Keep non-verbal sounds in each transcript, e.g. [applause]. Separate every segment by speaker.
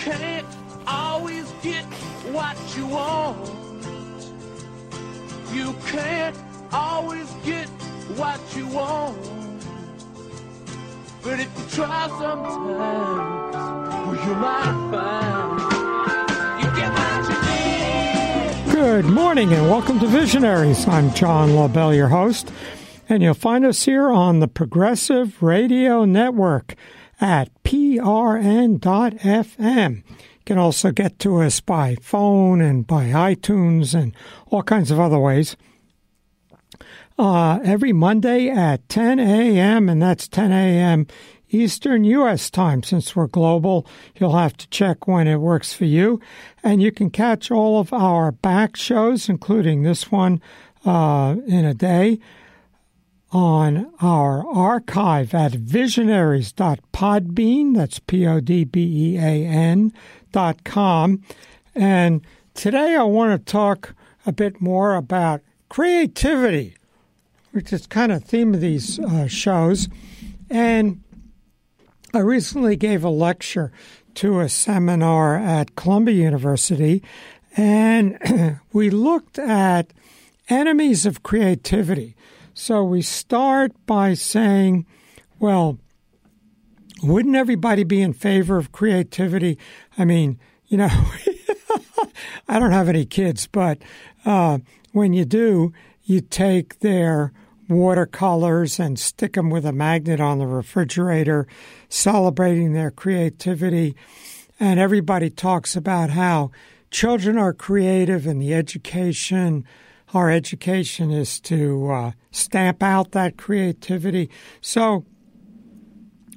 Speaker 1: can't always get what you want. You can't always get what you want. But if you try sometimes, well, you might find.
Speaker 2: Good morning and welcome to Visionaries. I'm John Lobell, your host, and you'll find us here on the Progressive Radio Network at prn.fm. You can also get to us by phone and by iTunes and all kinds of other ways. Uh, every Monday at 10 a.m., and that's 10 a.m. Eastern U.S. time. Since we're global, you'll have to check when it works for you. And you can catch all of our back shows, including this one, uh, in a day on our archive at visionaries.podbean, that's P O D B E A N dot com. And today I want to talk a bit more about creativity, which is kind of theme of these uh, shows. And I recently gave a lecture to a seminar at Columbia University, and [clears throat] we looked at enemies of creativity. So we start by saying, well, wouldn't everybody be in favor of creativity? I mean, you know, [laughs] I don't have any kids, but uh, when you do, you take their watercolors and stick them with a magnet on the refrigerator, celebrating their creativity. And everybody talks about how children are creative and the education our education is to uh, stamp out that creativity. So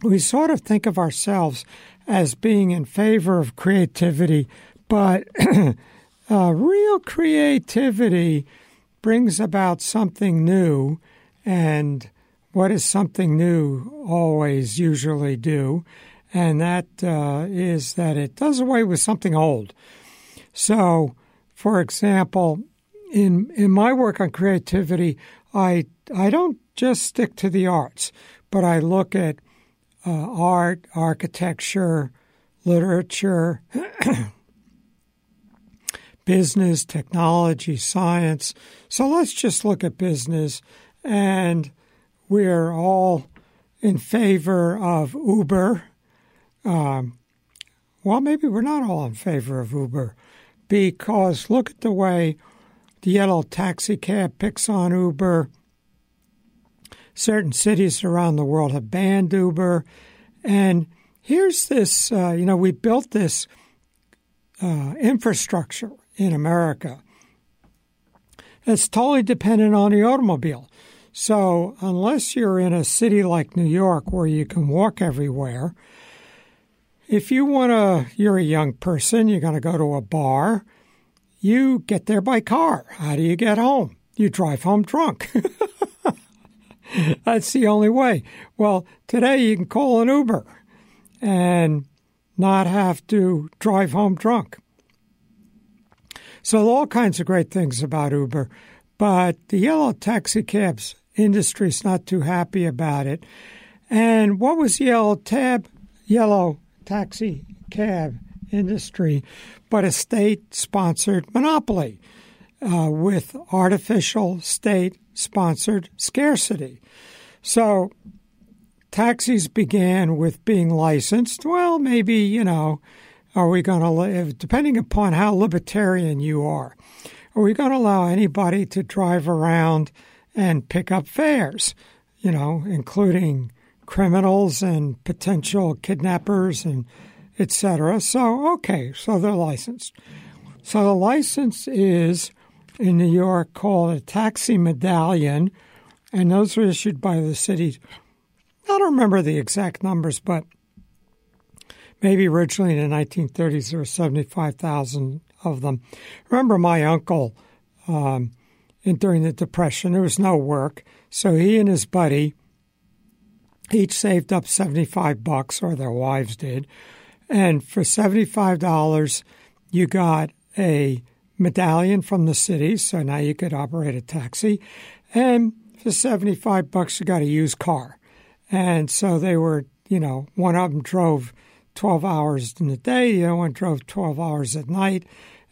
Speaker 2: we sort of think of ourselves as being in favor of creativity, but [clears throat] uh, real creativity brings about something new. And what does something new always usually do? And that uh, is that it does away with something old. So, for example, in in my work on creativity, I I don't just stick to the arts, but I look at uh, art, architecture, literature, [clears throat] business, technology, science. So let's just look at business, and we're all in favor of Uber. Um, well, maybe we're not all in favor of Uber because look at the way the yellow taxi cab picks on Uber. Certain cities around the world have banned Uber. And here's this uh, you know, we built this uh, infrastructure in America that's totally dependent on the automobile. So, unless you're in a city like New York where you can walk everywhere, if you want to, you're a young person, you're going to go to a bar, you get there by car. How do you get home? You drive home drunk. [laughs] That's the only way. Well, today you can call an Uber and not have to drive home drunk. So, all kinds of great things about Uber, but the yellow taxi cabs industry is not too happy about it. And what was the yellow tab? Yellow taxi cab industry, but a state sponsored monopoly uh, with artificial state sponsored scarcity. So taxis began with being licensed. Well, maybe, you know, are we going to live, depending upon how libertarian you are, are we going to allow anybody to drive around and pick up fares, you know, including criminals and potential kidnappers and etc. So, okay, so they're licensed. So the license is in New York called a taxi medallion, and those are issued by the city. I don't remember the exact numbers, but maybe originally in the 1930s there were 75,000 of them. Remember my uncle um, in, during the Depression, there was no work, so he and his buddy each saved up 75 bucks, or their wives did, and for $75, you got a medallion from the city, so now you could operate a taxi. And for 75 bucks, you got a used car. And so they were, you know, one of them drove 12 hours in the day, the other one drove 12 hours at night,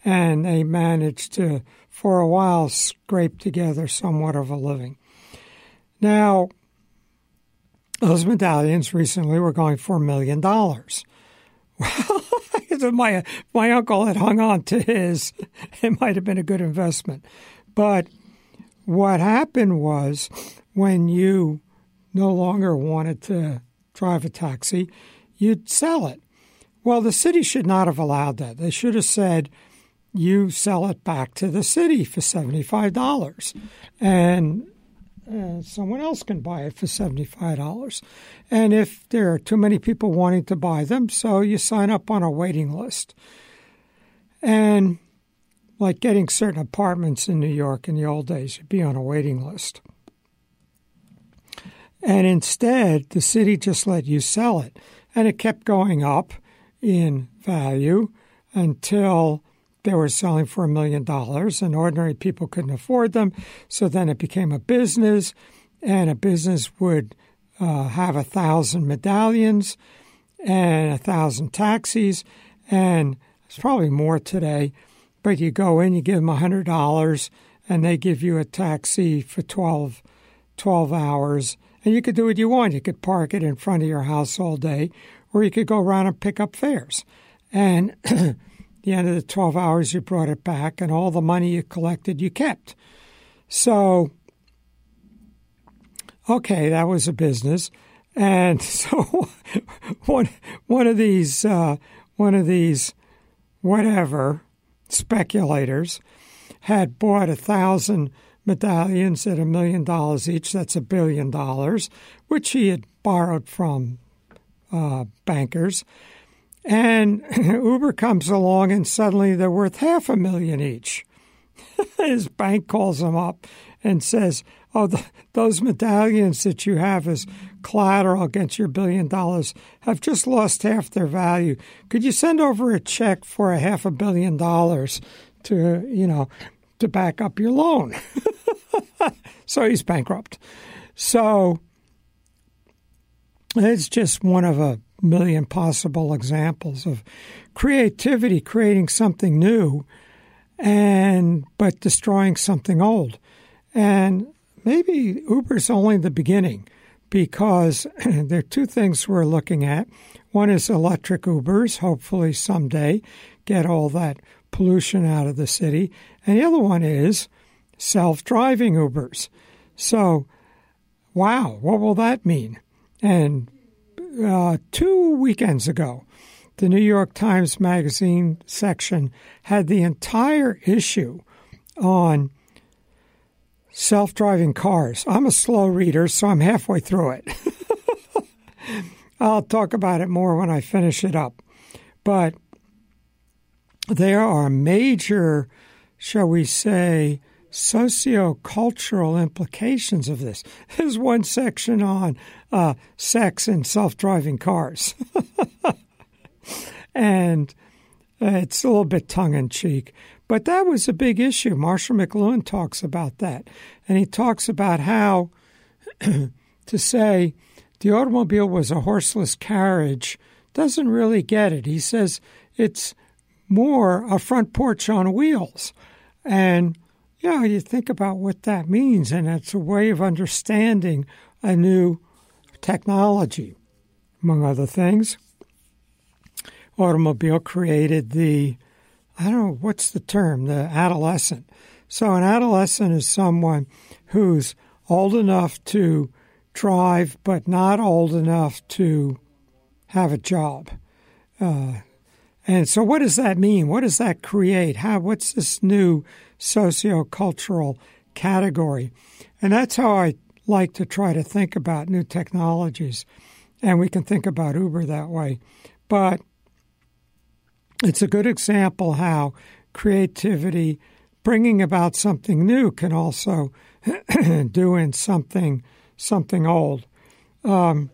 Speaker 2: and they managed to, for a while, scrape together somewhat of a living. Now, those medallions recently were going for a million dollars. Well, [laughs] my my uncle had hung on to his. It might have been a good investment, but what happened was when you no longer wanted to drive a taxi, you'd sell it. Well, the city should not have allowed that. They should have said, you sell it back to the city for $75 and uh, someone else can buy it for $75. And if there are too many people wanting to buy them, so you sign up on a waiting list. And like getting certain apartments in New York in the old days, you'd be on a waiting list. And instead, the city just let you sell it. And it kept going up in value until they were selling for a million dollars, and ordinary people couldn't afford them. So then it became a business, and a business would uh, have a thousand medallions and a thousand taxis, and it's probably more today. But you go in, you give them a hundred dollars, and they give you a taxi for 12, 12 hours. And you could do what you want. You could park it in front of your house all day, or you could go around and pick up fares. And [clears throat] the end of the 12 hours, you brought it back, and all the money you collected, you kept. So, okay, that was a business. And [laughs] so, one, one of these, uh, one of these, whatever, speculators had bought a thousand medallions at a million dollars each. That's a billion dollars, which he had borrowed from uh, bankers. And [laughs] Uber comes along and suddenly they're worth half a million each. [laughs] His bank calls him up and says, Oh, the, those medallions that you have as collateral against your billion dollars have just lost half their value. Could you send over a check for a half a billion dollars to, you know, to back up your loan? [laughs] so he's bankrupt. So it's just one of a million possible examples of creativity creating something new and but destroying something old. And maybe Uber's only the beginning because [clears throat] there are two things we're looking at. One is electric Ubers, hopefully someday get all that pollution out of the city. And the other one is self driving Ubers. So, wow, what will that mean? And uh, two weekends ago, the New York Times Magazine section had the entire issue on self driving cars. I'm a slow reader, so I'm halfway through it. [laughs] I'll talk about it more when I finish it up. But there are major, shall we say, sociocultural implications of this. [laughs] There's one section on uh, sex [laughs] and self driving cars. and it's a little bit tongue in cheek. But that was a big issue. Marshall McLuhan talks about that. And he talks about how [clears throat] to say the automobile was a horseless carriage doesn't really get it. He says it's more a front porch on wheels. And you know, you think about what that means, and it's a way of understanding a new technology, among other things. Automobile created the, I don't know, what's the term, the adolescent. So, an adolescent is someone who's old enough to drive, but not old enough to have a job. Uh, and so, what does that mean? What does that create? How? What's this new sociocultural category? And that's how I like to try to think about new technologies. And we can think about Uber that way. But it's a good example how creativity, bringing about something new, can also [clears throat] do in something something old. Um,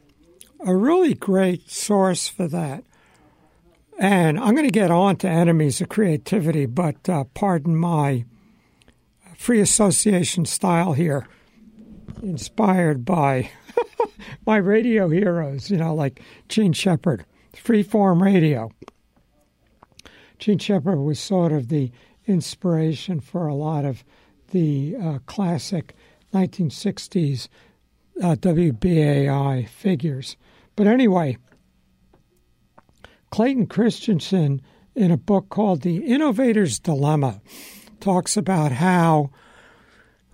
Speaker 2: a really great source for that and I'm going to get on to enemies of creativity, but uh, pardon my free association style here, inspired by [laughs] my radio heroes, you know, like Jean Shepherd. freeform radio. Jean Shepherd was sort of the inspiration for a lot of the uh, classic 1960s uh, WBAI figures. But anyway, Clayton Christensen, in a book called The Innovator's Dilemma, talks about how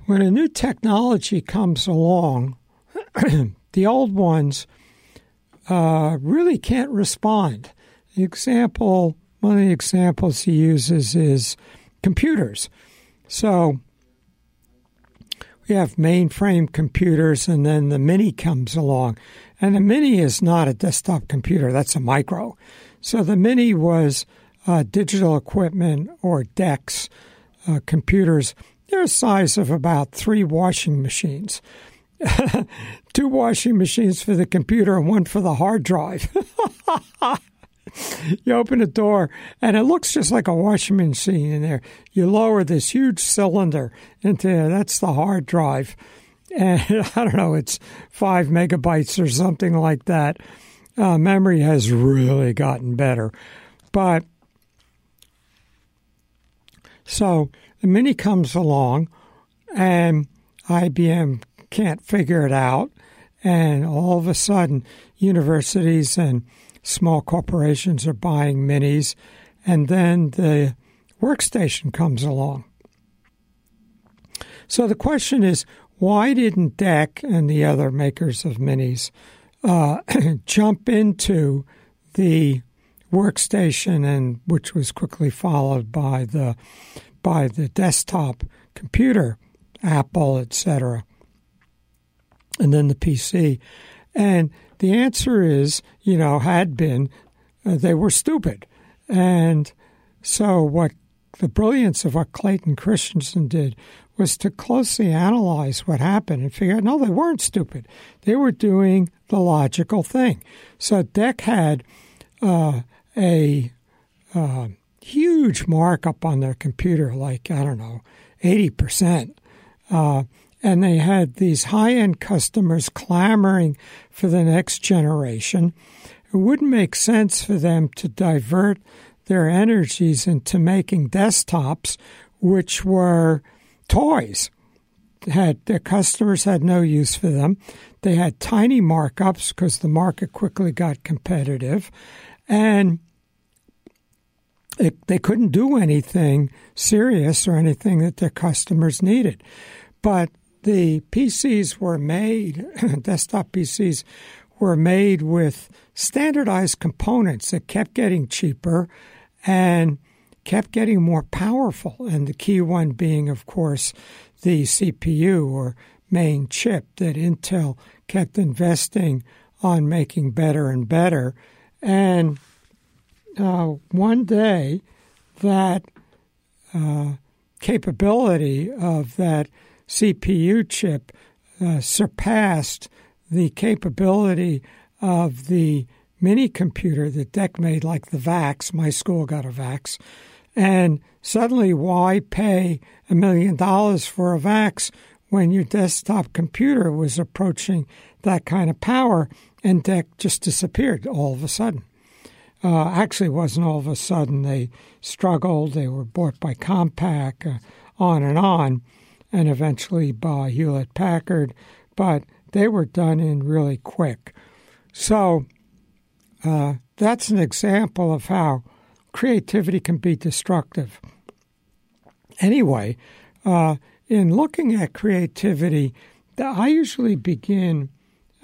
Speaker 2: when a new technology comes along, [clears throat] the old ones uh, really can't respond. The example, one of the examples he uses is computers. So we have mainframe computers, and then the Mini comes along. And the Mini is not a desktop computer, that's a micro. So the Mini was uh, digital equipment or DECs, uh, computers. They're size of about three washing machines. [laughs] Two washing machines for the computer and one for the hard drive. [laughs] you open the door and it looks just like a washing machine in there. You lower this huge cylinder into there. That's the hard drive. And [laughs] I don't know, it's five megabytes or something like that. Uh, memory has really gotten better. But so the Mini comes along and IBM can't figure it out. And all of a sudden, universities and small corporations are buying minis, and then the workstation comes along. So the question is why didn't DEC and the other makers of minis uh, [clears throat] jump into the workstation, and which was quickly followed by the by the desktop computer, Apple, etc., and then the PC, and the answer is, you know, had been uh, they were stupid. And so, what the brilliance of what Clayton Christensen did was to closely analyze what happened and figure out no, they weren't stupid. They were doing the logical thing. So, DEC had uh, a uh, huge markup on their computer, like, I don't know, 80%. Uh, and they had these high end customers clamoring for the next generation. It wouldn't make sense for them to divert their energies into making desktops, which were toys. Had their customers had no use for them. They had tiny markups because the market quickly got competitive, and it, they couldn't do anything serious or anything that their customers needed. But the PCs were made, [laughs] desktop PCs were made with standardized components that kept getting cheaper and kept getting more powerful. And the key one being, of course, the CPU or main chip that Intel kept investing on making better and better. And uh, one day, that uh, capability of that CPU chip uh, surpassed the capability of the mini computer that DEC made, like the VAX. My school got a VAX. And suddenly, why pay a million dollars for a VAX when your desktop computer was approaching that kind of power? And DEC just disappeared all of a sudden. Uh, actually, wasn't all of a sudden. They struggled. They were bought by Compaq, uh, on and on and eventually by Hewlett Packard, but they were done in really quick. So uh, that's an example of how creativity can be destructive. Anyway, uh, in looking at creativity, I usually begin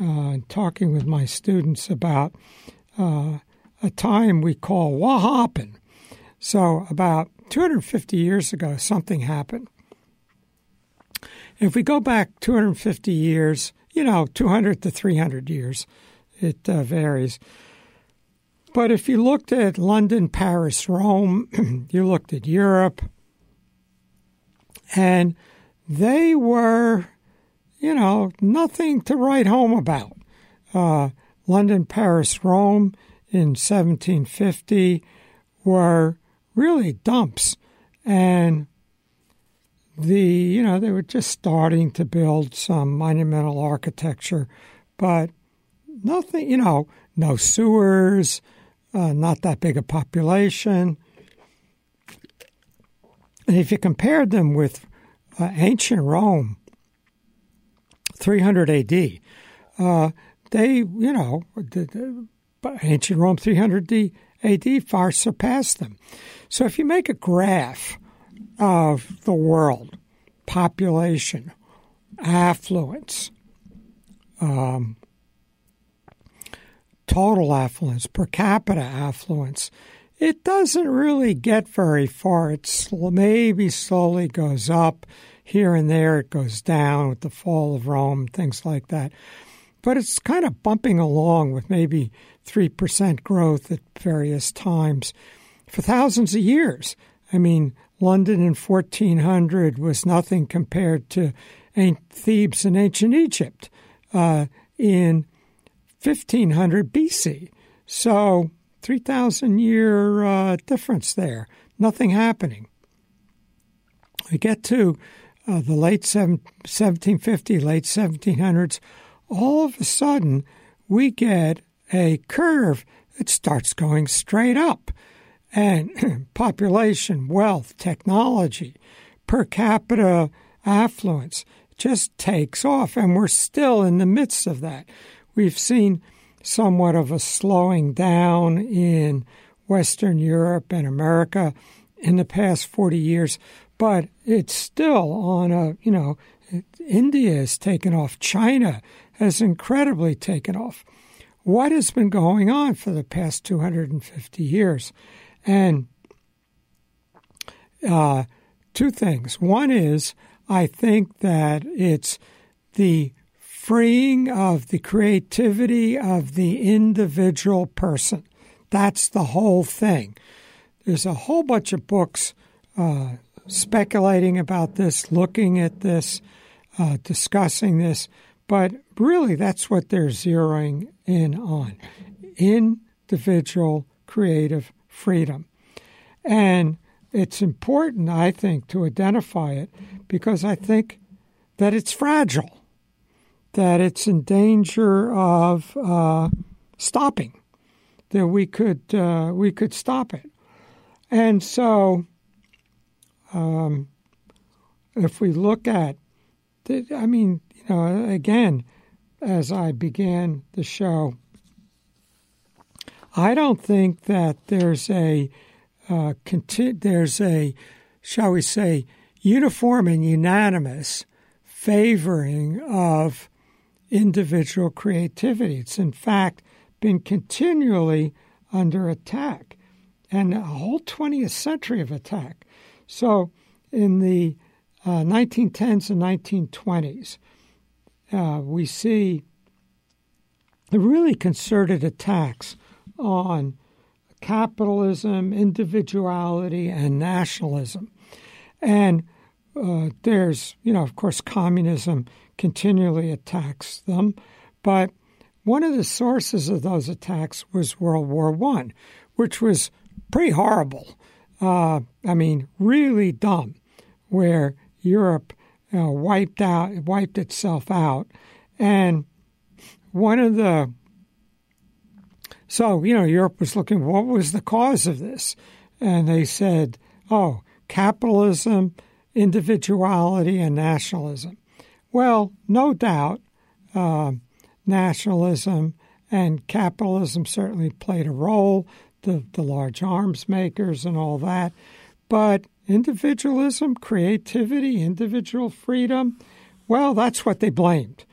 Speaker 2: uh, talking with my students about uh, a time we call what happened. So, about 250 years ago, something happened. If we go back 250 years, you know, 200 to 300 years, it uh, varies. But if you looked at London, Paris, Rome, [clears throat] you looked at Europe, and they were, you know, nothing to write home about. Uh, London, Paris, Rome in 1750 were really dumps. And the you know they were just starting to build some monumental architecture, but nothing you know no sewers, uh, not that big a population. And if you compared them with uh, ancient Rome, 300 AD, uh, they, you know, the, the ancient Rome 300 AD far surpassed them. So if you make a graph of the world, population, affluence, um, total affluence, per capita affluence, it doesn't really get very far. It maybe slowly goes up. Here and there, it goes down with the fall of Rome, things like that. But it's kind of bumping along with maybe 3% growth at various times for thousands of years. I mean, London in 1400 was nothing compared to Thebes in ancient Egypt uh, in 1500 BC. So 3,000 year uh, difference there. Nothing happening. We get to uh, the late 1750, late 1700s. All of a sudden, we get a curve that starts going straight up. And [clears throat] population, wealth, technology, per capita affluence just takes off. And we're still in the midst of that. We've seen somewhat of a slowing down in Western Europe and America in the past 40 years, but it's still on a, you know, India has taken off, China has incredibly taken off. What has been going on for the past 250 years? And uh, two things. One is I think that it's the freeing of the creativity of the individual person. That's the whole thing. There's a whole bunch of books uh, speculating about this, looking at this, uh, discussing this, but really that's what they're zeroing in on individual creative freedom. And it's important, I think, to identify it because I think that it's fragile that it's in danger of uh, stopping, that we could uh, we could stop it, and so um, if we look at, the, I mean, you know, again, as I began the show, I don't think that there's a uh, conti- there's a shall we say uniform and unanimous favoring of individual creativity. It's, in fact, been continually under attack and a whole 20th century of attack. So, in the uh, 1910s and 1920s, uh, we see the really concerted attacks on capitalism, individuality, and nationalism. And uh, there's, you know, of course, communism continually attacks them. But one of the sources of those attacks was World War One, which was pretty horrible. Uh, I mean, really dumb, where Europe uh, wiped out, wiped itself out, and one of the so you know Europe was looking what was the cause of this, and they said, oh, capitalism, individuality, and nationalism. Well, no doubt, uh, nationalism and capitalism certainly played a role, the, the large arms makers and all that. But individualism, creativity, individual freedom, well, that's what they blamed.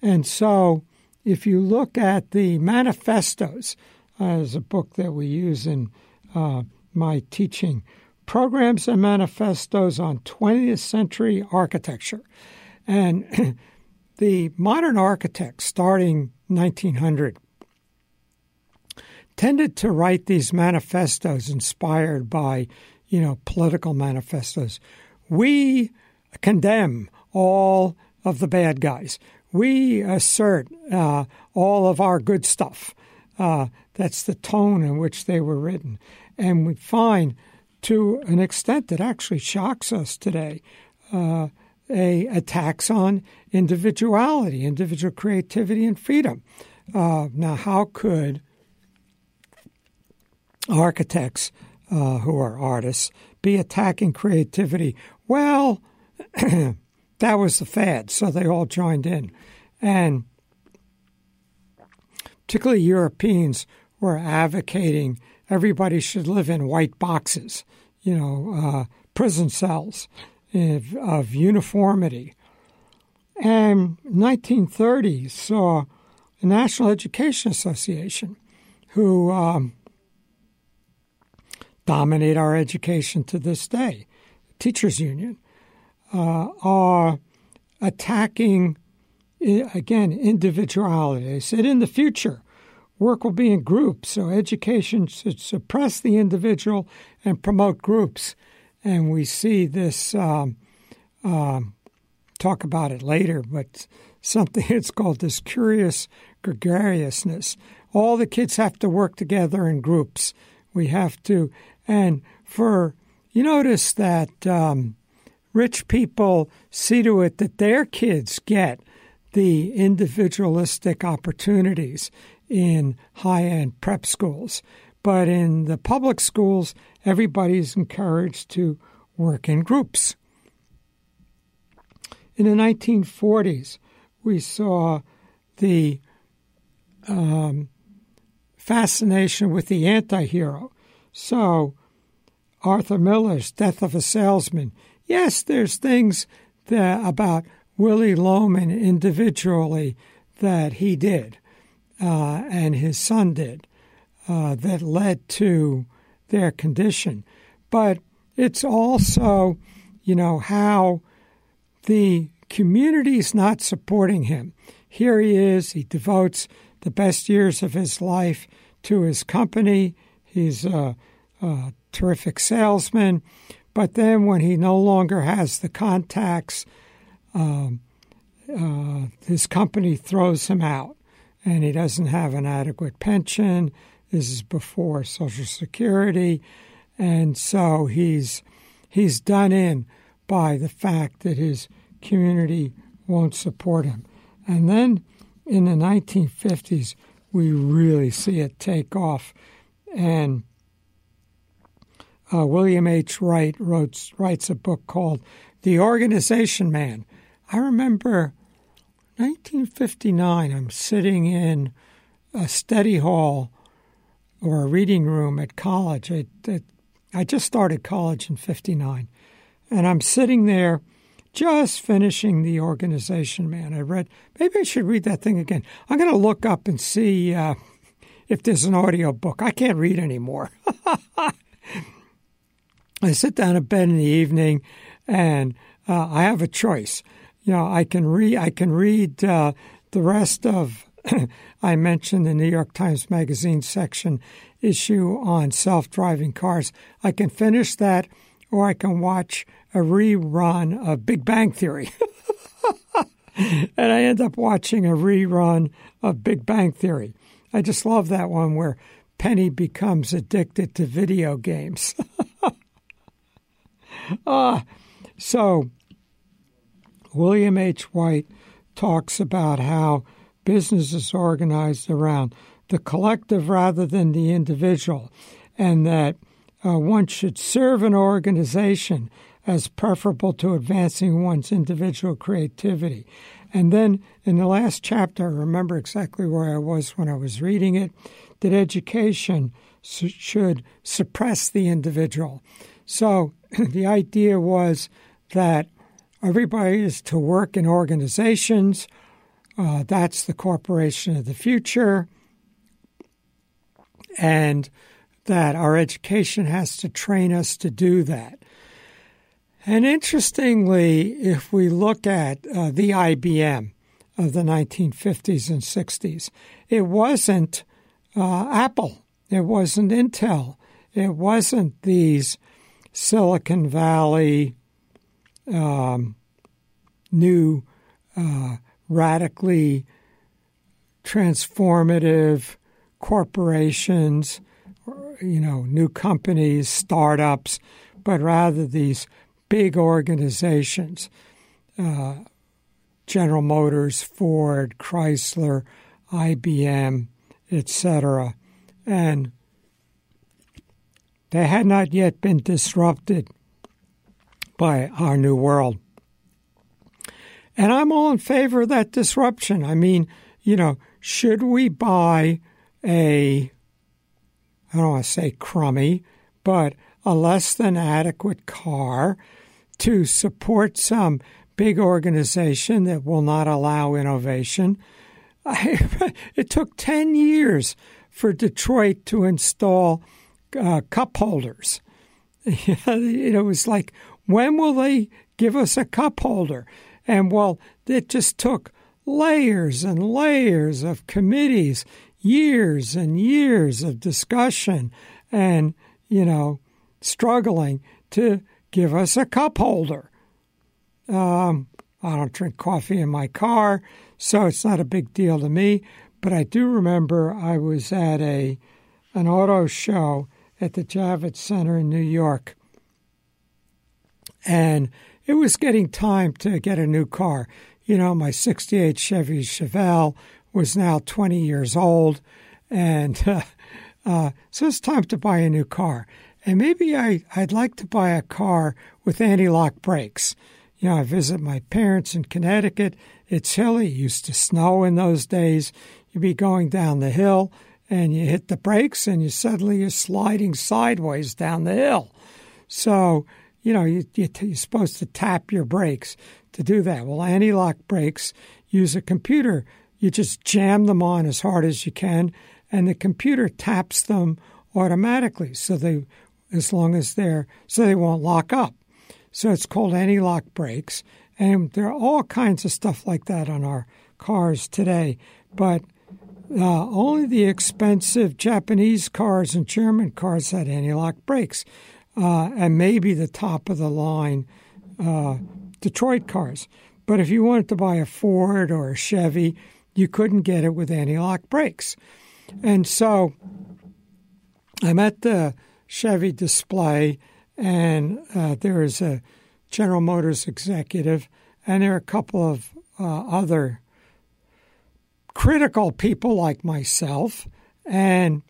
Speaker 2: And so if you look at the manifestos, uh, as a book that we use in uh, my teaching, programs and manifestos on 20th century architecture. And [clears throat] the modern architects, starting 1900, tended to write these manifestos inspired by, you know, political manifestos. We condemn all of the bad guys. We assert uh, all of our good stuff. Uh, that's the tone in which they were written. And we find, to an extent that actually shocks us today, uh, a, a tax on individuality, individual creativity, and freedom. Uh, now, how could architects uh, who are artists be attacking creativity. Well, [clears throat] that was the fad, so they all joined in. And particularly Europeans were advocating everybody should live in white boxes, you know, uh, prison cells of, uniformity. And 1930s saw the National Education Association, who um, dominate our education to this day, teachers union, uh, are attacking again individuality. They said in the future, work will be in groups, so education should suppress the individual and promote groups. And we see this. Um, um, talk about it later, but something [laughs] it's called this curious gregariousness. All the kids have to work together in groups. We have to, and for you notice that um, rich people see to it that their kids get the individualistic opportunities in high end prep schools. But in the public schools, everybody's encouraged to work in groups. In the 1940s, we saw the um, fascination with the anti hero. So, Arthur Miller's Death of a Salesman. Yes, there's things that, about Willy Loman individually that he did uh, and his son did uh, that led to their condition. But it's also, you know, how the community's not supporting him. Here he is, he devotes the best years of his life to his company. He's a, a terrific salesman. But then when he no longer has the contacts, um, uh, his company throws him out and he doesn't have an adequate pension. This is before Social Security. And so he's he's done in by the fact that his community won't support him. And then in the 1950s, we really see it take off. And uh, William H. Whyte wrote, writes a book called The Organization Man. I remember 1959, I'm sitting in a study hall or a reading room at college. I, I just started college in 59. And I'm sitting there just finishing the organization man. I read, maybe I should read that thing again. I'm going to look up and see uh, if there's an audio book. I can't read anymore. [laughs] I sit down in bed in the evening and uh, I have a choice. You know, I can read. I can read uh, the rest of. [coughs] I mentioned the New York Times Magazine section issue on self-driving cars. I can finish that, or I can watch a rerun of Big Bang Theory. [laughs] and I end up watching a rerun of Big Bang Theory. I just love that one where Penny becomes addicted to video games. uh, [laughs] so, William H. Whyte talks about how business is organized around the collective rather than the individual, and that uh, one should serve an organization as preferable to advancing one's individual creativity. And then in the last chapter, I remember exactly where I was when I was reading it, that education should suppress the individual. So [laughs] the idea was that everybody is to work in organizations. Uh, that's the corporation of the future. And that our education has to train us to do that. And interestingly, if we look at uh, the IBM of the 1950s and 60s, it wasn't uh, Apple, it wasn't Intel, it wasn't these Silicon Valley um, new, uh, radically transformative corporations, you know, new companies, startups, but rather these big organizations uh, General Motors, Ford, Chrysler, IBM, etc. And they had not yet been disrupted by our new world. And I'm all in favor of that disruption. I mean, you know, should we buy a, I don't want to say crummy, but a less than adequate car to support some big organization that will not allow innovation? I, [laughs] it took 10 years for Detroit to install uh, cup holders. [laughs] it was like, when will they give us a cup holder? And well, it just took layers and layers of committees, years and years of discussion and, you know, struggling to give us a cup holder. Um, I don't drink coffee in my car, so it's not a big deal to me. But I do remember I was at a an auto show at the Javits Center in New York, and it was getting time to get a new car. You know, my '68 Chevy Chevelle was now 20 years old, and uh, [laughs] uh, so it's time to buy a new car. And maybe I, I'd like to buy a car with anti-lock brakes. You know, I visit my parents in Connecticut. It's hilly. It used to snow in those days. You'd be going down the hill and you hit the brakes and you suddenly you're sliding sideways down the hill. So, you know, you, you, you're supposed to tap your brakes to do that. Well, anti-lock brakes use a computer. You just jam them on as hard as you can and the computer taps them automatically. So they, as long as they're, so they won't lock up. So it's called anti-lock brakes. And there are all kinds of stuff like that on our cars today. But uh, only the expensive Japanese cars and German cars had anti-lock brakes, uh, and maybe the top of the line uh, Detroit cars. But if you wanted to buy a Ford or a Chevy, you couldn't get it with anti-lock brakes. And so I'm at the Chevy display, and uh, there is a General Motors executive, and there are a couple of uh, other critical people like myself. And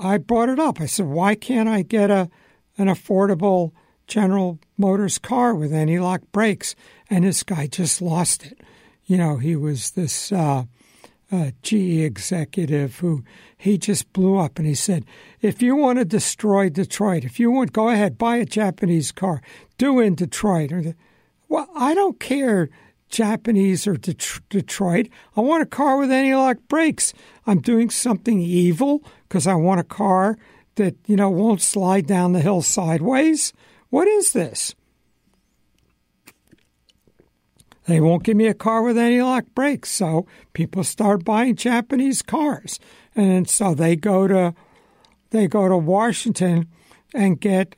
Speaker 2: I brought it up. I said, why can't I get a an affordable General Motors car with anti-lock brakes? And this guy just lost it. You know, he was this uh, uh, GM executive who he just blew up and he said, if you want to destroy Detroit, if you want, go ahead, buy a Japanese car, do in Detroit. Or well, I don't care Japanese or Detroit. I want a car with anti-lock brakes. I'm doing something evil because I want a car that, you know, won't slide down the hill sideways. What is this? They won't give me a car with anti-lock brakes, so people start buying Japanese cars. And so they go to they go to Washington and get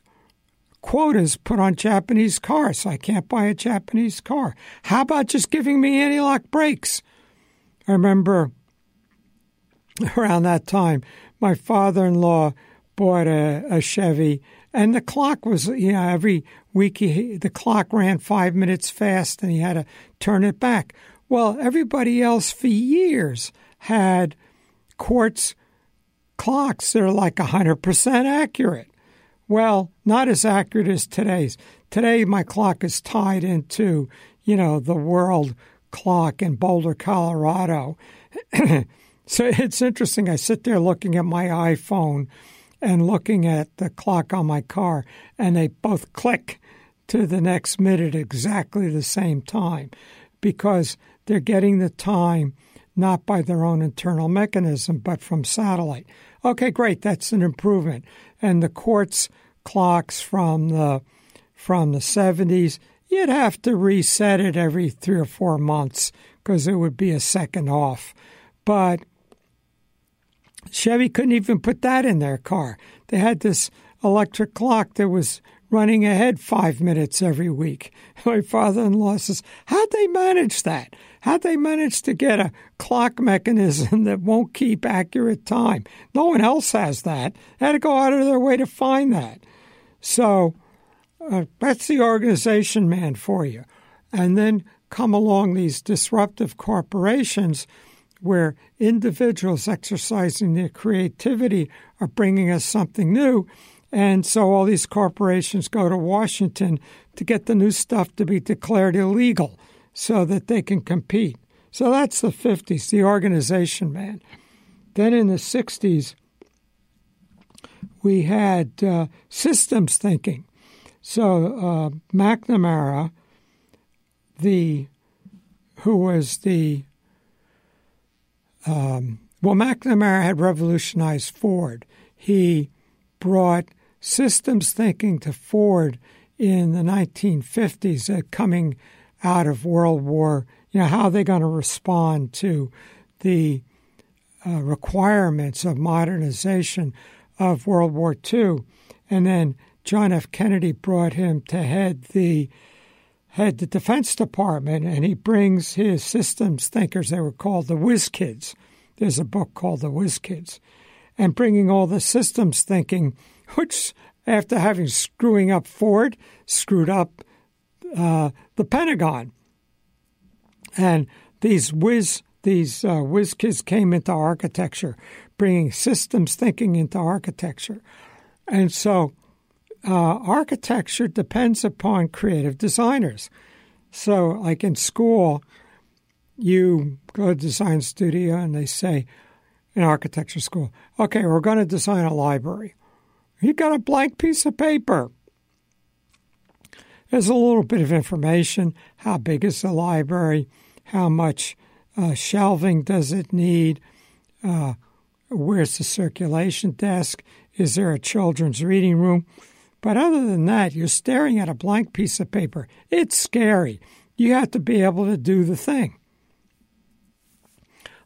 Speaker 2: quotas put on Japanese cars. So I can't buy a Japanese car. How about just giving me anti lock brakes? I remember [laughs] around that time, my father in law bought a, a, Chevy, and the clock was, you know, every week he, the clock ran five minutes fast and he had to turn it back. Well, everybody else for years had quartz clocks that are like 100% accurate. Well, not as accurate as today's. Today, my clock is tied into, you know, the world clock in Boulder, Colorado. [clears throat] so it's interesting. I sit there looking at my iPhone and looking at the clock on my car, and they both click to the next minute exactly the same time because they're getting the time not by their own internal mechanism, but from satellite. Okay, great, that's an improvement. And the quartz clocks from the from the 70s, you'd have to reset it every three or four months because it would be a second off. But Chevy couldn't even put that in their car. They had this electric clock that was running ahead five minutes every week. [laughs] My father in law says, How'd they manage that? How'd they manage to get a clock mechanism [laughs] that won't keep accurate time? No one else has that. They had to go out of their way to find that. So uh, that's the organization man for you. And then come along these disruptive corporations where individuals exercising their creativity are bringing us something new. And so all these corporations go to Washington to get the new stuff to be declared illegal so that they can compete. So that's the 50s, the organization man. Then in the 60s, we had uh, systems thinking. So uh, McNamara, the who was the um, well, McNamara had revolutionized Ford. He brought systems thinking to Ford in the 1950s, uh, coming out of World War. You know, how are they going to respond to the uh, requirements of modernization of World War II? And then John F. Kennedy brought him to head the head the Defense Department, and he brings his systems thinkers. They were called the Whiz Kids. There's a book called The Whiz Kids, and bringing all the systems thinking, which after having screwing up Ford, screwed up uh, the Pentagon, and these whiz these uh, whiz kids came into architecture, bringing systems thinking into architecture, and so uh, architecture depends upon creative designers. So, like in school, you go to design studio and they say, in architecture school, okay, we're going to design a library. You got a blank piece of paper. There's a little bit of information. How big is the library? How much uh, shelving does it need? Uh, where's the circulation desk? Is there a children's reading room? But other than that, you're staring at a blank piece of paper. It's scary. You have to be able to do the thing.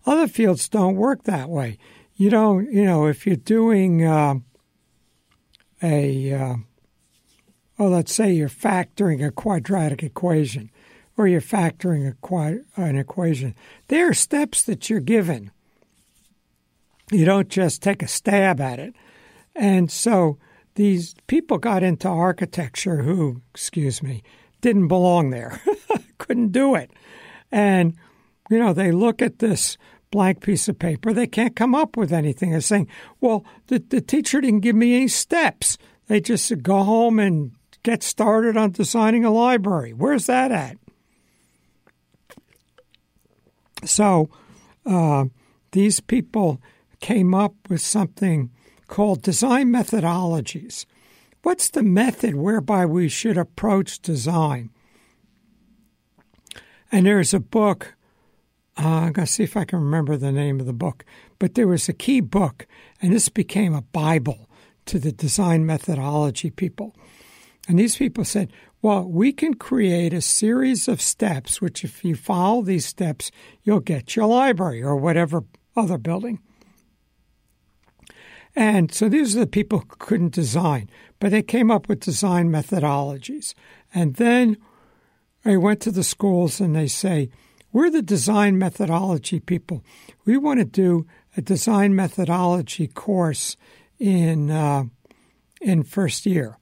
Speaker 2: Other fields don't work that way. You don't, you know, if you're doing uh, a, uh, oh, let's say you're factoring a quadratic equation or you're factoring a, an equation, there are steps that you're given. You don't just take a stab at it. And so these people got into architecture who, excuse me, didn't belong there, [laughs] couldn't do it. And, you know, they look at this blank piece of paper, they can't come up with anything. They're saying, well, the, the teacher didn't give me any steps. They just said, go home and get started on designing a library. Where's that at? So uh, these people came up with something called design methodologies. What's the method whereby we should approach design? And there's a book, uh, I'm going to see if I can remember the name of the book, but there was a key book, and this became a Bible to the design methodology people. And these people said, well, we can create a series of steps, which if you follow these steps, you'll get your library or whatever other building. And so these are the people who couldn't design, but they came up with design methodologies. And then I went to the schools and they say, We're the design methodology people. We want to do a design methodology course in, uh, in first year.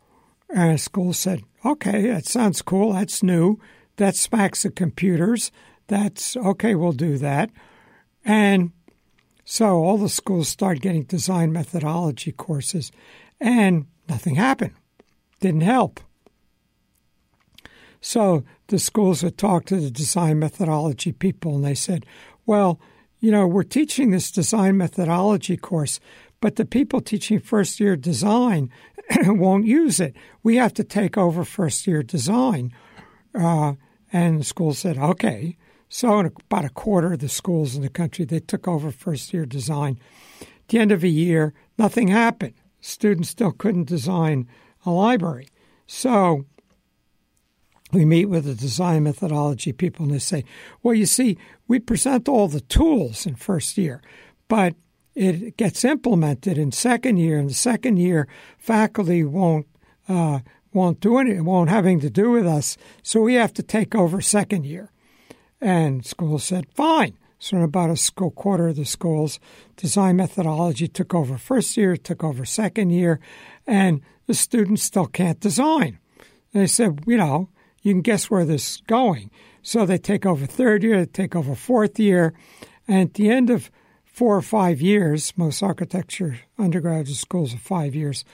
Speaker 2: And the school said, Okay, that sounds cool. That's new. That smacks of computers. That's okay, we'll do that. And so all the schools started getting design methodology courses, and nothing happened. Didn't help. So the schools would talk to the design methodology people, and they said, Well, you know, we're teaching this design methodology course, but the people teaching first year design [clears throat] won't use it. We have to take over first year design. Uh, and the school said, Okay. So, in about a quarter of the schools in the country, they took over first year design. At the end of a year, nothing happened. Students still couldn't design a library. So, we meet with the design methodology people and they say, well, you see, we present all the tools in first year, but it gets implemented in second year. In the second year, faculty won't uh, won't do any, won't have anything to do with us, so we have to take over second year. And schools said, fine. So in about a school, quarter of the schools, design methodology took over first year, took over second year, and the students still can't design. And they said, you know, you can guess where this is going. So they take over third year, they take over fourth year, and at the end of four or five years, most architecture undergraduate schools are five years,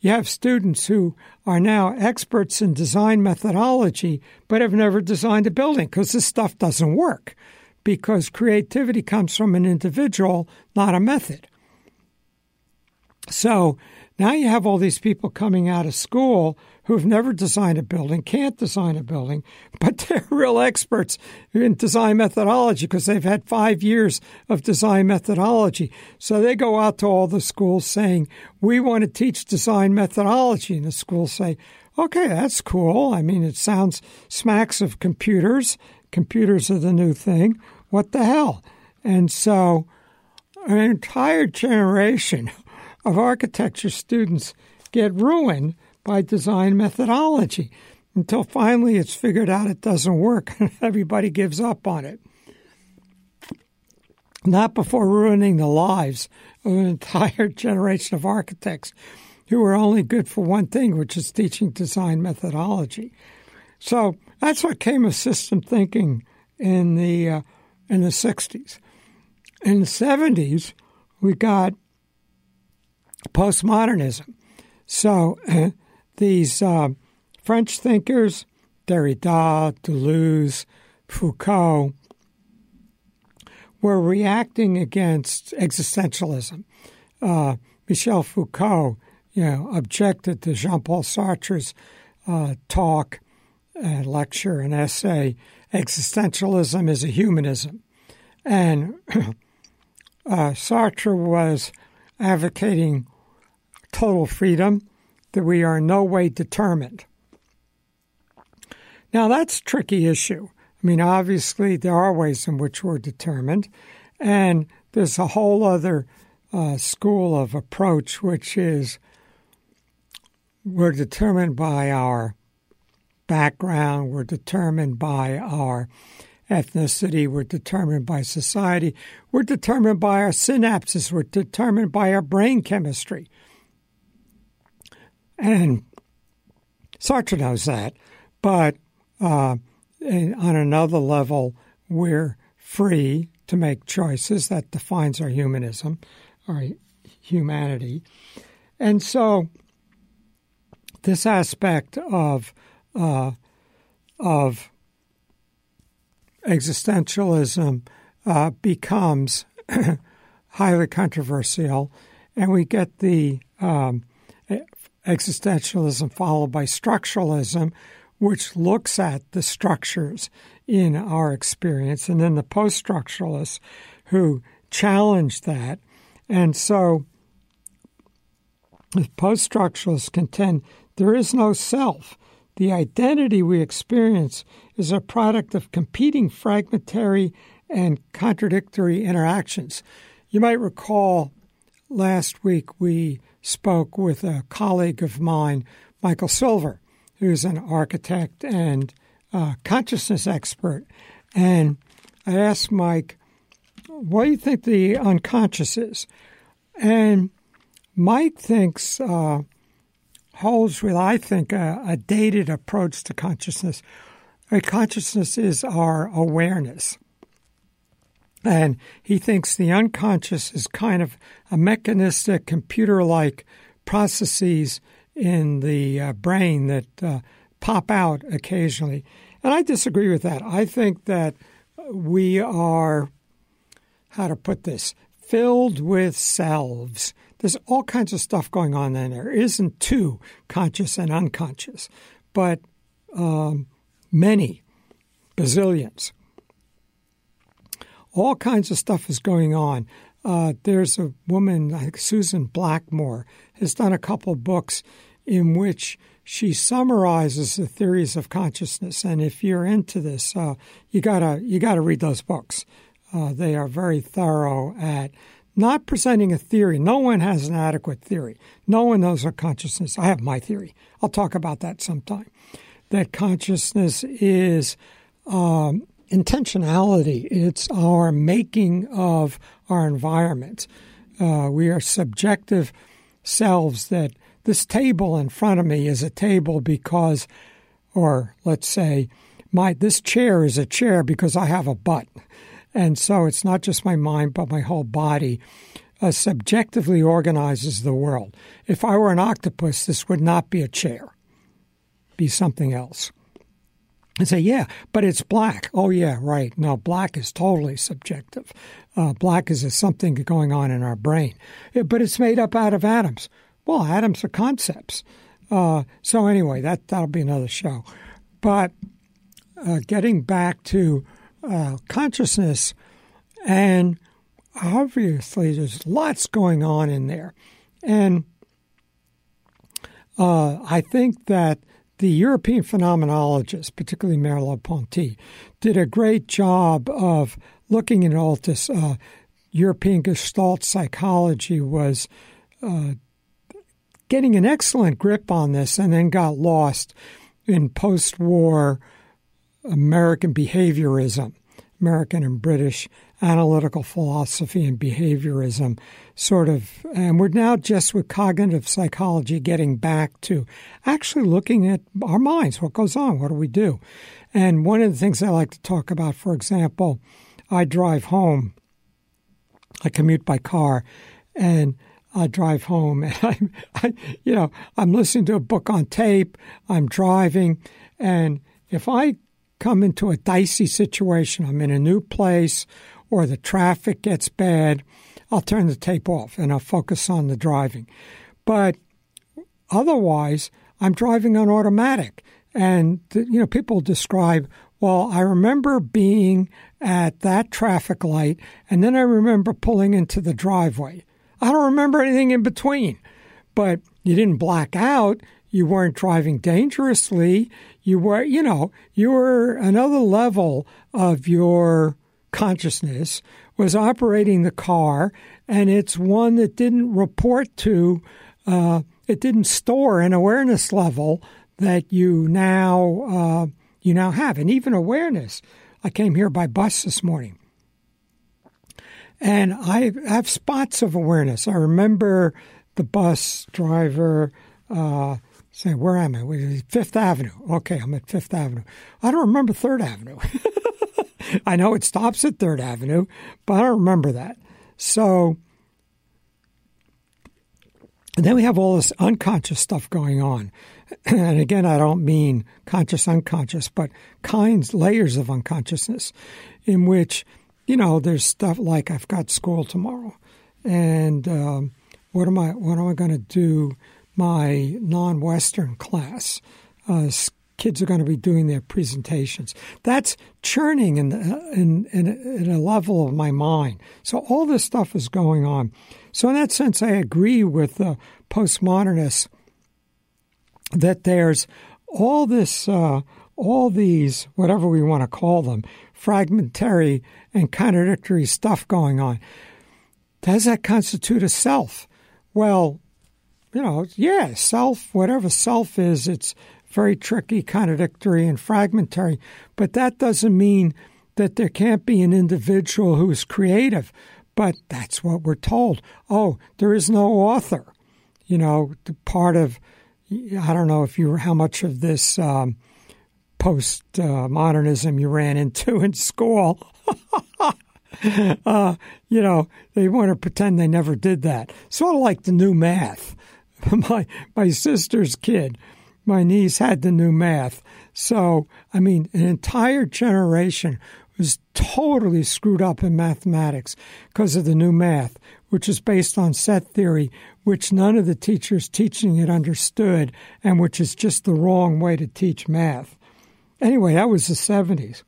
Speaker 2: You have students who are now experts in design methodology, but have never designed a building because this stuff doesn't work because creativity comes from an individual, not a method. So now you have all these people coming out of school who've never designed a building, can't design a building, but [laughs] they're real experts in design methodology because they've had five years of design methodology. So they go out to all the schools saying, We want to teach design methodology. And the schools say, Okay, that's cool. I mean, it sounds smacks of computers. Computers are the new thing. What the hell? And so an entire generation [laughs] of architecture students get ruined by design methodology until finally it's figured out it doesn't work [laughs] and everybody gives up on it. Not before ruining the lives of an [laughs] entire generation of architects who are only good for one thing, which is teaching design methodology. So that's what came of system thinking in the uh, in the 60s. In the 70s, we got postmodernism. So uh, these uh, French thinkers, Derrida, Deleuze, Foucault, were reacting against existentialism. Uh, Michel Foucault, you know, objected to Jean-Paul Sartre's uh, talk, lecture, and essay. Existentialism is a humanism, and [clears throat] uh, Sartre was advocating total freedom that we are in no way determined. Now, that's a tricky issue. I mean, obviously, there are ways in which we're determined, and there's a whole other uh, school of approach, which is we're determined by our background, we're determined by our ethnicity, we're determined by society, we're determined by our synapses, we're determined by our brain chemistry. And Sartre knows that. But uh, on another level, we're free to make choices. That defines our humanism, our humanity. And so, this aspect of uh, of existentialism uh, becomes [clears throat] highly controversial, and we get the um, existentialism followed by structuralism, which looks at the structures in our experience, and then the post structuralists who challenge that. And so the post structuralists contend there is no self. The identity we experience is a product of competing fragmentary and contradictory interactions. You might recall last week we spoke with a colleague of mine, Michael Silver, who's an architect and uh, consciousness expert. And I asked Mike, what do you think the unconscious is? And Mike thinks, uh, holds with, I think, a, a dated approach to consciousness. Consciousness is our awareness. And he thinks the unconscious is kind of a mechanistic, computer like processes in the uh, brain that uh, pop out occasionally. And I disagree with that. I think that we are, how to put this, filled with selves. There's all kinds of stuff going on in there. There isn't two, conscious and unconscious, but um, many, bazillions all kinds of stuff is going on. Uh, there's a woman, like Susan Blackmore, has done a couple books in which she summarizes the theories of consciousness. And if you're into this, uh, you gotta you gotta read those books. Uh, they are very thorough at not presenting a theory. No one has an adequate theory. No one knows what consciousness. I have my theory. I'll talk about that sometime. That consciousness is um, intentionality. It's our making of our environment. Uh, we are subjective selves that this table in front of me is a table because, or let's say, my this chair is a chair because I have a butt, and so it's not just my mind but my whole body uh, subjectively organizes the world. If I were an octopus, this would not be a chair, be something else. And say, yeah, but it's black. Oh, yeah, right. No, black is totally subjective. Uh, black is a something going on in our brain, but it's made up out of atoms. Well, atoms are concepts. Uh, so anyway, that that'll be another show. But uh, getting back to uh, consciousness, and obviously there's lots going on in there, and uh, I think that the European phenomenologists, particularly Merleau-Ponty, did a great job of looking at all this. Uh, European Gestalt psychology was uh, getting an excellent grip on this and then got lost in post war American behaviorism, American and British analytical philosophy and behaviorism, sort of. And we're now just with cognitive psychology getting back to actually looking at our minds. What goes on? What do we do? And one of the things I like to talk about, for example, I drive home, I commute by car, and I drive home [laughs] and I'm, I, you know, I'm listening to a book on tape, I'm driving, and if I come into a dicey situation, I'm in a new place, or the traffic gets bad, I'll turn the tape off and I'll focus on the driving. But otherwise, I'm driving on automatic. And, you know, people describe, well, I remember being at that traffic light, and then I remember pulling into the driveway. I don't remember anything in between. But you didn't black out. You weren't driving dangerously. You were, you know, you were another level of your consciousness was operating the car, and it's one that didn't report to, uh, it didn't store an awareness level that you now uh, you now have, and even awareness. I came here by bus this morning. And I have spots of awareness. I remember the bus driver uh, saying, Where am I? Fifth Avenue. Okay, I'm at Fifth Avenue. I don't remember Third Avenue. [laughs] I know it stops at Third Avenue, but I don't remember that. So, and then we have all this unconscious stuff going on. [clears throat] And again, I don't mean conscious, unconscious, but kinds, layers of unconsciousness in which you know, there's stuff like I've got school tomorrow, and um, what am I? What am I going to do? My non-Western class. Uh, kids are going to be doing their presentations. That's churning in, the, in, in, in a level of my mind. So all this stuff is going on. So in that sense, I agree with the postmodernists that there's all this, uh, all these, whatever we want to call them, fragmentary and contradictory stuff going on. Does that constitute a self? Well, you know, yeah, self, whatever self is, it's very tricky, contradictory, and fragmentary. But that doesn't mean that there can't be an individual who's creative. But that's what we're told. Oh, there is no author. You know, part of, I don't know if you how much of this um, post uh, modernism you ran into [laughs] in school. [laughs] uh, you know, they want to pretend they never did that. Sort of like the new math. [laughs] my my sister's kid, my niece had the new math. So I mean, an entire generation was totally screwed up in mathematics because of the new math, which is based on set theory, which none of the teachers teaching it understood, and which is just the wrong way to teach math. Anyway, that was the 70s.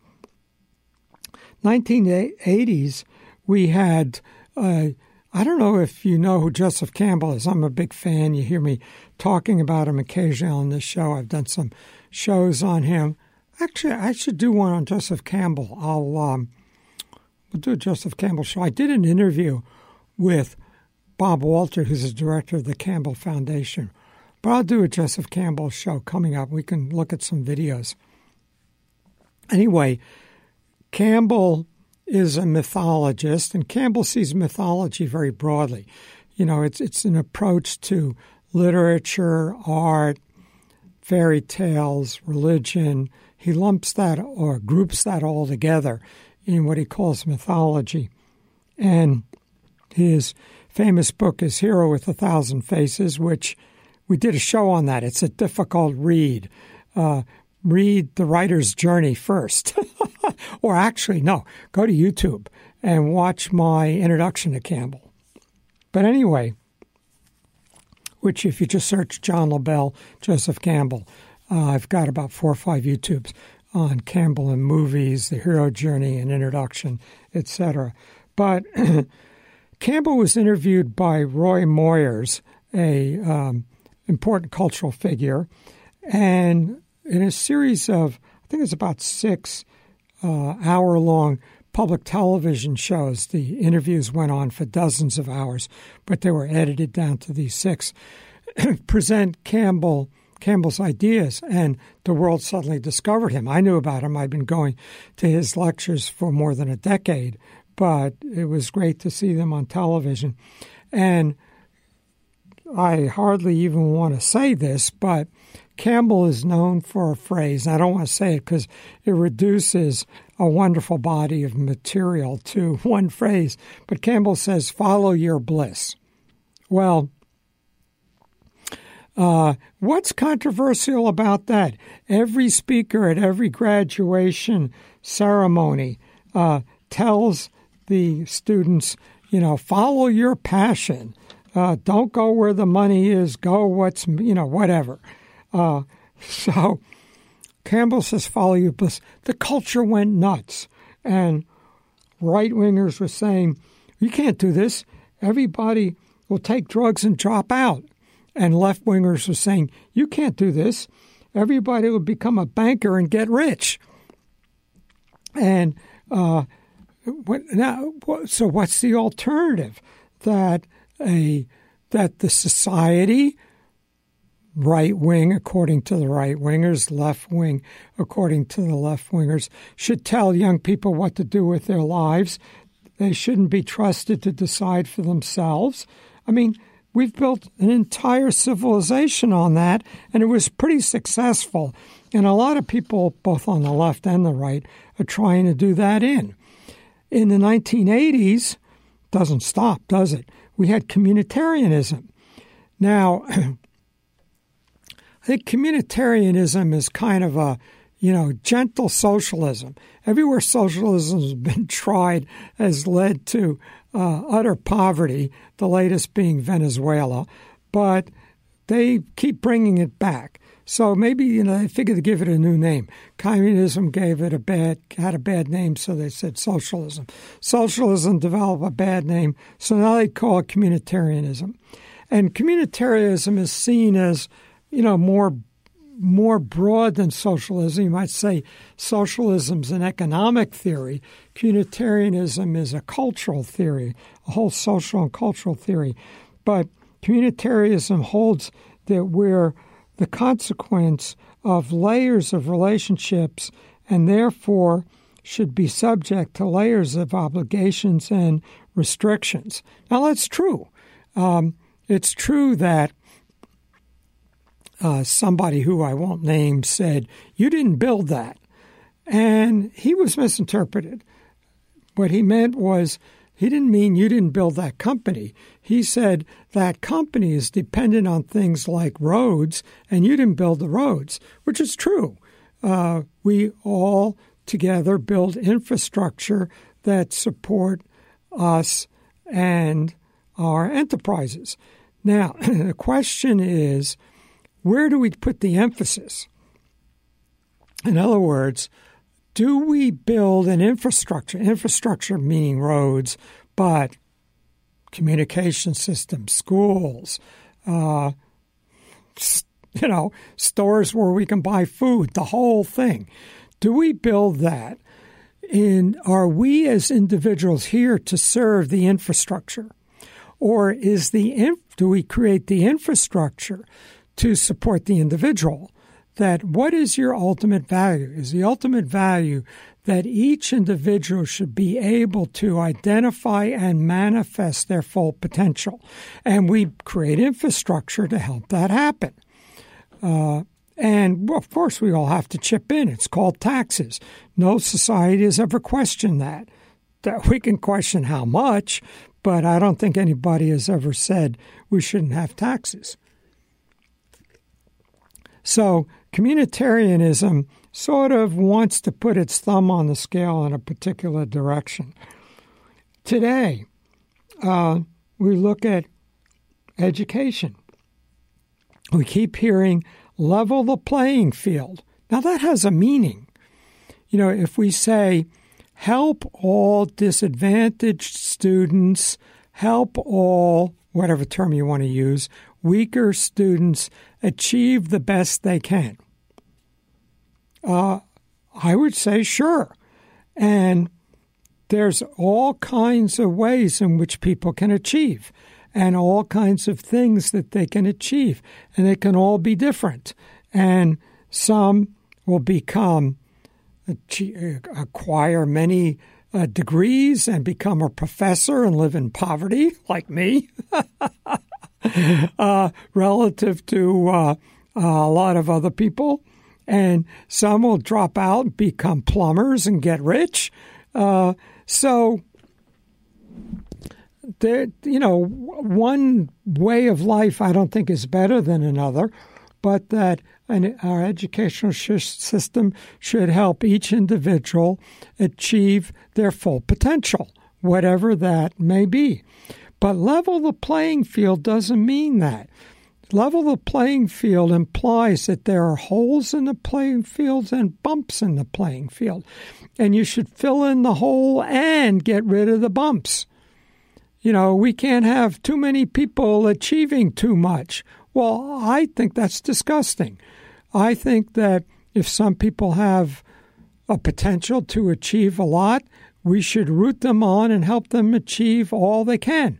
Speaker 2: 1980s, we had, uh, I don't know if you know who Joseph Campbell is. I'm a big fan. You hear me talking about him occasionally on this show. I've done some shows on him. Actually, I should do one on Joseph Campbell. I'll um, we'll do a Joseph Campbell show. I did an interview with Bob Walter, who's the director of the Campbell Foundation. But I'll do a Joseph Campbell show coming up. We can look at some videos. Anyway, Campbell is a mythologist, and Campbell sees mythology very broadly. You know, it's it's an approach to literature, art, fairy tales, religion. He lumps that or groups that all together in what he calls mythology. And his famous book is Hero with a Thousand Faces, which we did a show on that. It's a difficult read. Uh, read the writer's journey first. [laughs] or actually, no, go to YouTube and watch my introduction to Campbell. But anyway, which if you just search John Lobell, Joseph Campbell, uh, I've got about four or five YouTubes on Campbell and movies, the hero journey and introduction, etc. But [clears throat] Campbell was interviewed by Roy Moyers, a um, important cultural figure, and in a series of I think it's about six uh, hour long public television shows. The interviews went on for dozens of hours, but they were edited down to these six. [clears throat] present Campbell Campbell's ideas, and the world suddenly discovered him. I knew about him. I'd been going to his lectures for more than a decade, but it was great to see them on television. And I hardly even want to say this, but Campbell is known for a phrase. I don't want to say it because it reduces a wonderful body of material to [laughs] one phrase, but Campbell says, follow your bliss. Well, uh, what's controversial about that? Every speaker at every graduation ceremony uh, tells the students, you know, follow your passion. Uh, don't go where the money is. Go what's, you know, whatever. Uh, [laughs] so Campbell says, follow your bliss. The culture went nuts. And right wingers were saying, you can't do this. Everybody will take drugs and drop out and left wingers were saying, you can't do this. Everybody will become a banker and get rich. And uh, what, now, so what's the alternative? That a that the society, right wing according to the right wingers, left wing according to the left wingers, should tell young people what to do with their lives. They shouldn't be trusted to decide for themselves. I mean, We've built an entire civilization on that, and it was pretty successful. And a lot of people, both on the left and the right, are trying to do that in. In the 1980s, doesn't stop, does it? We had communitarianism. Now, [clears throat] I think communitarianism is kind of a, you know, gentle socialism. Everywhere socialism has been tried has led to uh, utter poverty, the latest being Venezuela, but they keep bringing it back. So maybe you know they figured to give it a new name. Communism gave it a bad had a bad name, so they said socialism. Socialism developed a bad name, so now they call it communitarianism. And communitarianism is seen as you know more more broad than socialism. You might say socialism's an economic theory. Communitarianism is a cultural theory, a whole social and cultural theory. But communitarianism holds that we're the consequence of layers of relationships and therefore should be subject to layers of obligations and restrictions. Now, that's true. Um, it's true that uh, somebody who I won't name said, You didn't build that. And he was misinterpreted. What he meant was, he didn't mean you didn't build that company. He said that company is dependent on things like roads, and you didn't build the roads, which is true. Uh, we all together build infrastructure that support us and our enterprises. Now, [clears throat] the question is where do we put the emphasis? In other words, do we build an infrastructure? Infrastructure meaning roads, but communication systems, schools, uh, you know, stores where we can buy food, the whole thing. Do we build that? And are we as individuals here to serve the infrastructure? Or is the do we create the infrastructure to support the individual. That what is your ultimate value? Is the ultimate value that each individual should be able to identify and manifest their full potential. And we create infrastructure to help that happen. Uh, and of course, we all have to chip in. It's called taxes. No society has ever questioned that. That we can question how much, but I don't think anybody has ever said we shouldn't have taxes. So, communitarianism sort of wants to put its thumb on the scale in a particular direction. Today, uh, we look at education. We keep hearing level the playing field. Now, that has a meaning. You know, if we say help all disadvantaged students, help all, whatever term you want to use, weaker students achieve the best they can. Uh, I would say sure. And there's all kinds of ways in which people can achieve and all kinds of things that they can achieve. And they can all be different. And some will become, acquire many uh, degrees and become a professor and live in poverty, like me, [laughs] [laughs] uh, relative to uh, a lot of other people. And some will drop out, become plumbers, and get rich. Uh, so, you know, one way of life I don't think is better than another, but that an, our educational system should help each individual achieve their full potential, whatever that may be. But level the playing field doesn't mean that. Level the playing field implies that there are holes in the playing fields and bumps in the playing field. And you should fill in the hole and get rid of the bumps. You know, we can't have too many people achieving too much. Well, I think that's disgusting. I think that if some people have a potential to achieve a lot, we should root them on and help them achieve all they can.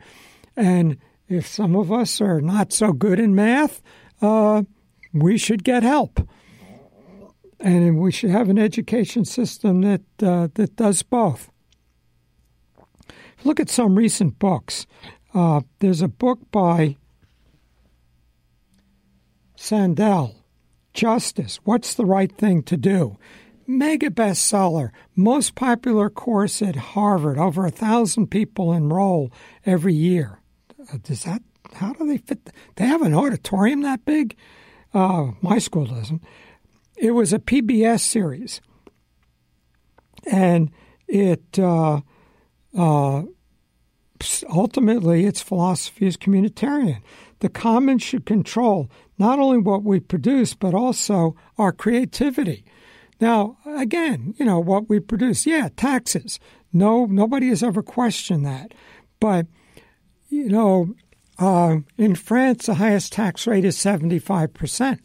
Speaker 2: And if some of us are not so good in math, uh, we should get help. And we should have an education system that uh, that does both. Look at some recent books. Uh, there's a book by Sandel, Justice What's the Right Thing to Do? Mega bestseller, most popular course at Harvard. Over a thousand people enroll every year. Uh, does that? How do they fit? They have an auditorium that big. Uh, my school doesn't. It was a PBS series, and it uh, uh, ultimately its philosophy is communitarian. The commons should control not only what we produce but also our creativity. Now, again, you know what we produce. Yeah, taxes. No, nobody has ever questioned that, but you know, uh, in France, the highest tax rate is 75%.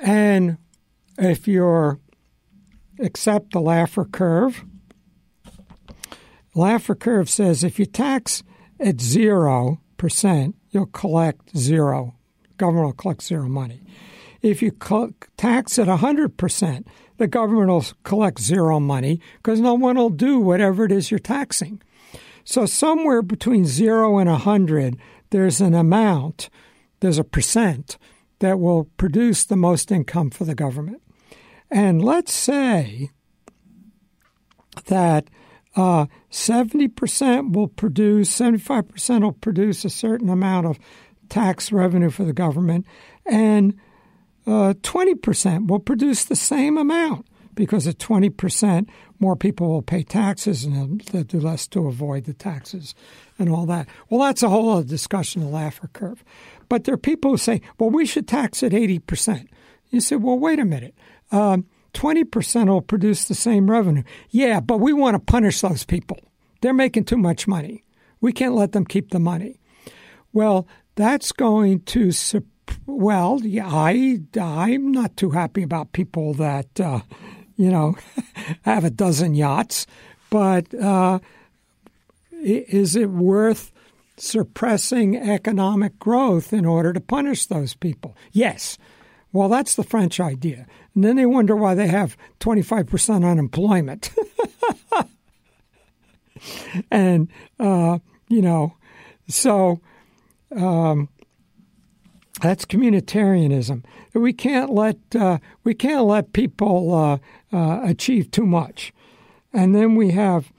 Speaker 2: And if you accept the Laffer curve, Laffer curve says if you tax at 0%, you'll collect zero. Government will collect zero money. If you tax at 100%, the government will collect zero money because no one will do whatever it is you're taxing. So somewhere between zero and a hundred, there's an amount, there's a percent that will produce the most income for the government. And let's say that uh, 70% will produce, 75% will produce a certain amount of tax revenue for the government, and uh, 20% will produce the same amount because at 20%, more people will pay taxes and they'll do less to avoid the taxes and all that. Well, that's a whole other discussion, the Laffer curve. But there are people who say, well, we should tax at 80%. You say, well, wait a minute. Um, 20% will produce the same revenue. Yeah, but we want to punish those people. They're making too much money. We can't let them keep the money. Well, that's going to, well, I, I'm not too happy about people that, uh, you know, [laughs] have a dozen yachts, but uh, is it worth suppressing economic growth in order to punish those people? Yes. Well, that's the French idea. And then they wonder why they have 25% unemployment. [laughs] and, uh, you know, so um, that's communitarianism. We can't let uh, we can't let people uh, uh, achieve too much, and then we have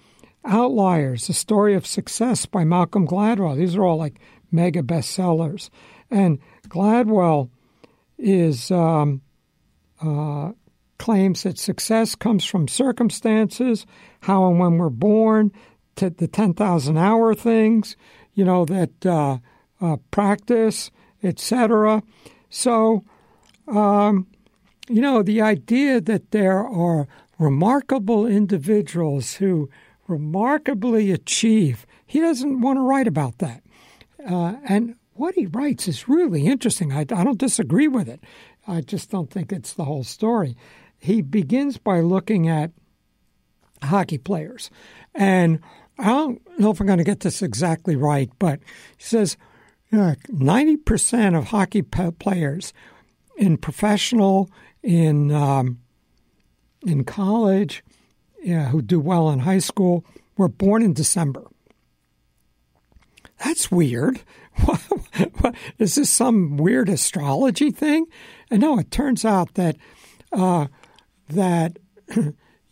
Speaker 2: Outliers, The Story of Success by Malcolm Gladwell. These are all like mega bestsellers. And Gladwell is um, uh, claims that success comes from circumstances, how and when we're born, to the 10,000 hour things, you know, that uh, uh, practice, etc. So, um, you know, the idea that there are remarkable individuals who remarkably achieve, he doesn't want to write about that. Uh, and what he writes is really interesting. I, I don't disagree with it. I just don't think it's the whole story. He begins by looking at hockey players. And I don't know if I'm going to get this exactly right, but he says uh, 90% of hockey players in professional, in, um, in college, yeah, who do well in high school, were born in December. That's weird. [laughs] Is this some weird astrology thing? And no, it turns out that uh, that [clears throat]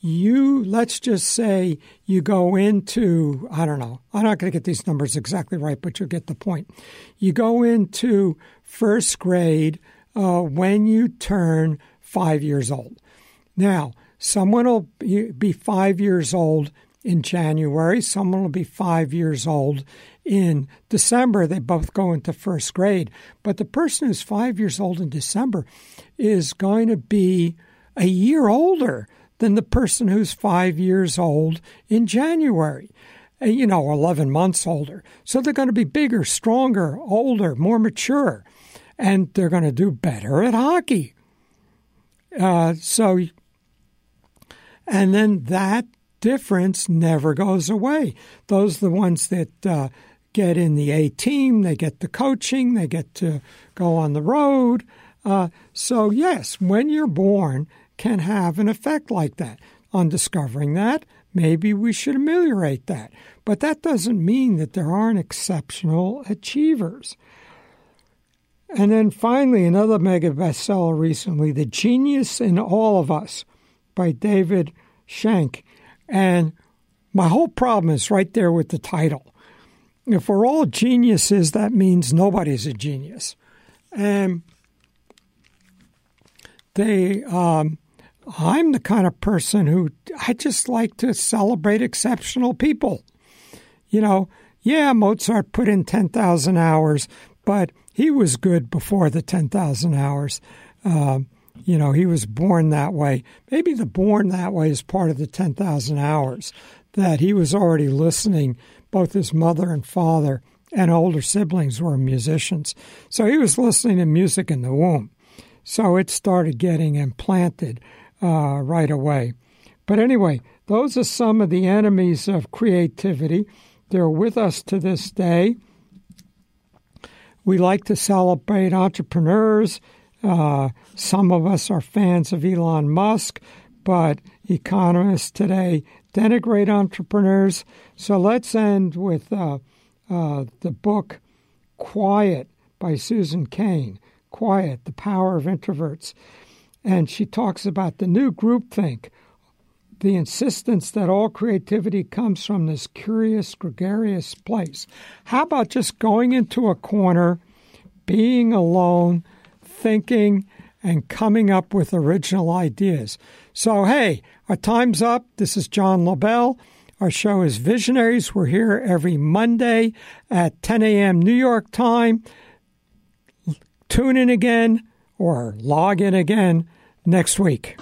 Speaker 2: you let's just say you go into I don't know. I'm not going to get these numbers exactly right, but you'll get the point. You go into first grade uh, when you turn five years old. Now, someone will be five years old in January. Someone will be five years old in December. They both go into first grade. But the person who's five years old in December is going to be a year older than the person who's five years old in January. You know, 11 months older. So they're going to be bigger, stronger, older, more mature, and they're going to do better at hockey. Uh, so, and then that difference never goes away. Those are the ones that uh, get in the A team, they get the coaching, they get to go on the road. Uh, so, yes, when you're born, can have an effect like that. On discovering that, maybe we should ameliorate that. But that doesn't mean that there aren't exceptional achievers. And then finally, another mega bestseller recently, The Genius in All of Us by David Shenk. And my whole problem is right there with the title. If we're all geniuses, that means nobody's a genius. And they, um, I'm the kind of person who I just like to celebrate exceptional people. You know, yeah, Mozart put in 10,000 hours, but he was good before the 10,000 hours. Um, you know, he was born that way. Maybe the born that way is part of the 10,000 hours, that he was already listening. Both his mother and father and older siblings were musicians. So he was listening to music in the womb. So it started getting implanted uh, right away. But anyway, those are some of the enemies of creativity. They're with us to this day. We like to celebrate entrepreneurs uh, some of us are fans of Elon Musk, but economists today denigrate entrepreneurs. So let's end with uh, uh, the book Quiet by Susan Cain. Quiet, the Power of Introverts. And she talks about the new groupthink, the insistence that all creativity comes from this curious, gregarious place. How about just going into a corner, being alone, thinking and coming up with original ideas. So, hey, our time's up. This is John Lobell. Our show is Visionaries. We're here every Monday at 10 a.m. New York time. Tune in again or log in again next week.